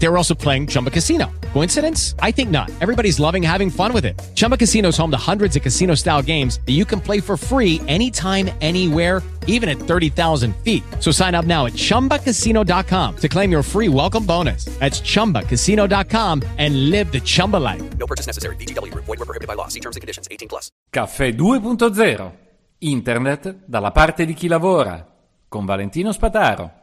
They were also playing Chumba Casino. Coincidence? I think not. Everybody's loving having fun with it. Chumba Casino is home to hundreds of casino style games that you can play for free anytime, anywhere, even at 30,000 feet. So sign up now at chumbacasino.com to claim your free welcome bonus. That's chumbacasino.com and live the Chumba life. No purchase necessary. VGW Group. Void were prohibited by law. See terms and conditions. 18 plus. Caffè 2.0 Internet dalla parte di chi lavora con Valentino Spataro.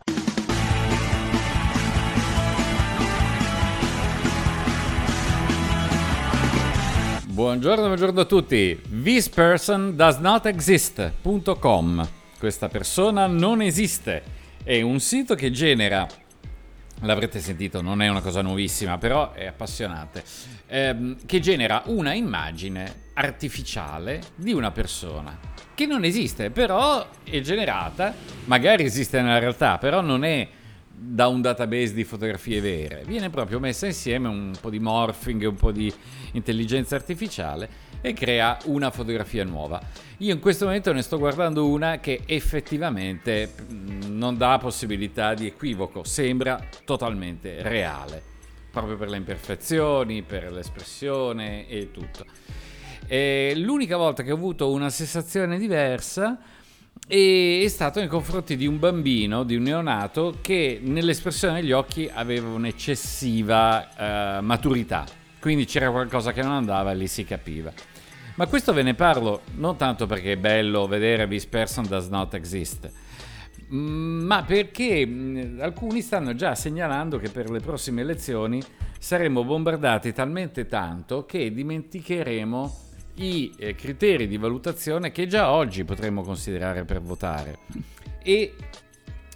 Buongiorno, buongiorno a tutti. This person does not exist.com. Questa persona non esiste. È un sito che genera L'avrete sentito, non è una cosa nuovissima, però è appassionante. Ehm, che genera una immagine artificiale di una persona che non esiste, però è generata, magari esiste nella realtà, però non è da un database di fotografie vere. Viene proprio messa insieme un po' di morphing, un po' di intelligenza artificiale e crea una fotografia nuova. Io in questo momento ne sto guardando una che effettivamente mm, non dà possibilità di equivoco, sembra totalmente reale, proprio per le imperfezioni, per l'espressione e tutto. E l'unica volta che ho avuto una sensazione diversa è stato nei confronti di un bambino, di un neonato, che nell'espressione degli occhi aveva un'eccessiva uh, maturità. Quindi c'era qualcosa che non andava e lì si capiva. Ma questo ve ne parlo non tanto perché è bello vedere This person does not exist, mm, ma perché mm, alcuni stanno già segnalando che per le prossime elezioni saremo bombardati talmente tanto che dimenticheremo i eh, criteri di valutazione che già oggi potremmo considerare per votare e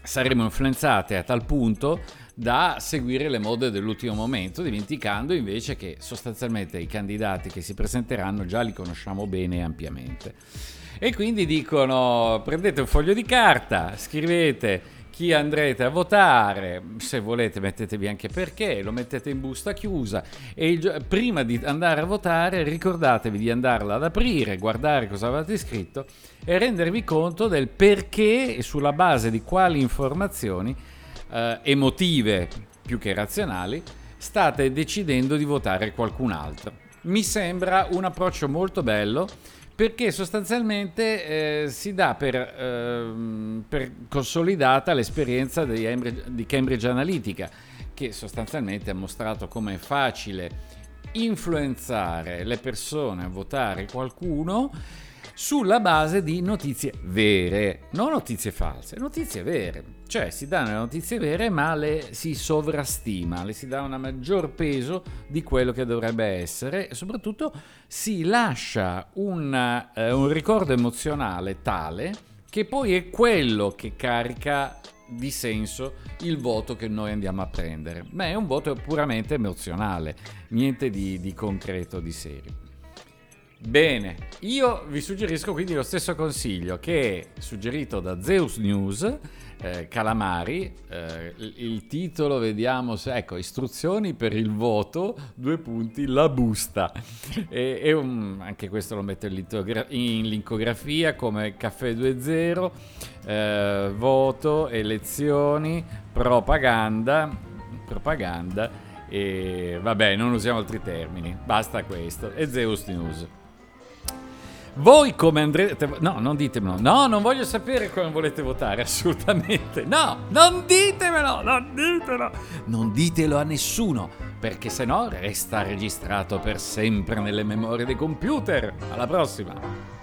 saremo influenzati a tal punto da seguire le mode dell'ultimo momento, dimenticando invece che sostanzialmente i candidati che si presenteranno già li conosciamo bene e ampiamente. E quindi dicono prendete un foglio di carta, scrivete chi andrete a votare, se volete mettetevi anche perché, lo mettete in busta chiusa e il, prima di andare a votare ricordatevi di andarla ad aprire, guardare cosa avete scritto e rendervi conto del perché e sulla base di quali informazioni eh, emotive più che razionali state decidendo di votare qualcun altro. Mi sembra un approccio molto bello perché sostanzialmente eh, si dà per, eh, per, consolidata l'esperienza di Cambridge, di Cambridge Analytica, che sostanzialmente ha mostrato come è facile influenzare le persone a votare qualcuno sulla base di notizie vere, non notizie false, notizie vere. Cioè si danno le notizie vere ma le si sovrastima, le si dà un maggior peso di quello che dovrebbe essere e soprattutto si lascia un, eh, un ricordo emozionale tale che poi è quello che carica di senso il voto che noi andiamo a prendere. Ma è un voto puramente emozionale, niente di, di concreto, di serio. Bene, io vi suggerisco quindi lo stesso consiglio che è suggerito da Zeus News, eh, Calamari, eh, il titolo vediamo se, ecco, istruzioni per il voto, due punti, la busta. E, e un, anche questo lo metto in, in linkografia come Caffè 2.0, eh, voto, elezioni, propaganda, propaganda e vabbè, non usiamo altri termini, basta questo. E Zeus News. Voi come andrete... No, non ditemelo. No, non voglio sapere come volete votare, assolutamente. No, non ditemelo, non ditelo. Non ditelo a nessuno, perché se no resta registrato per sempre nelle memorie dei computer. Alla prossima.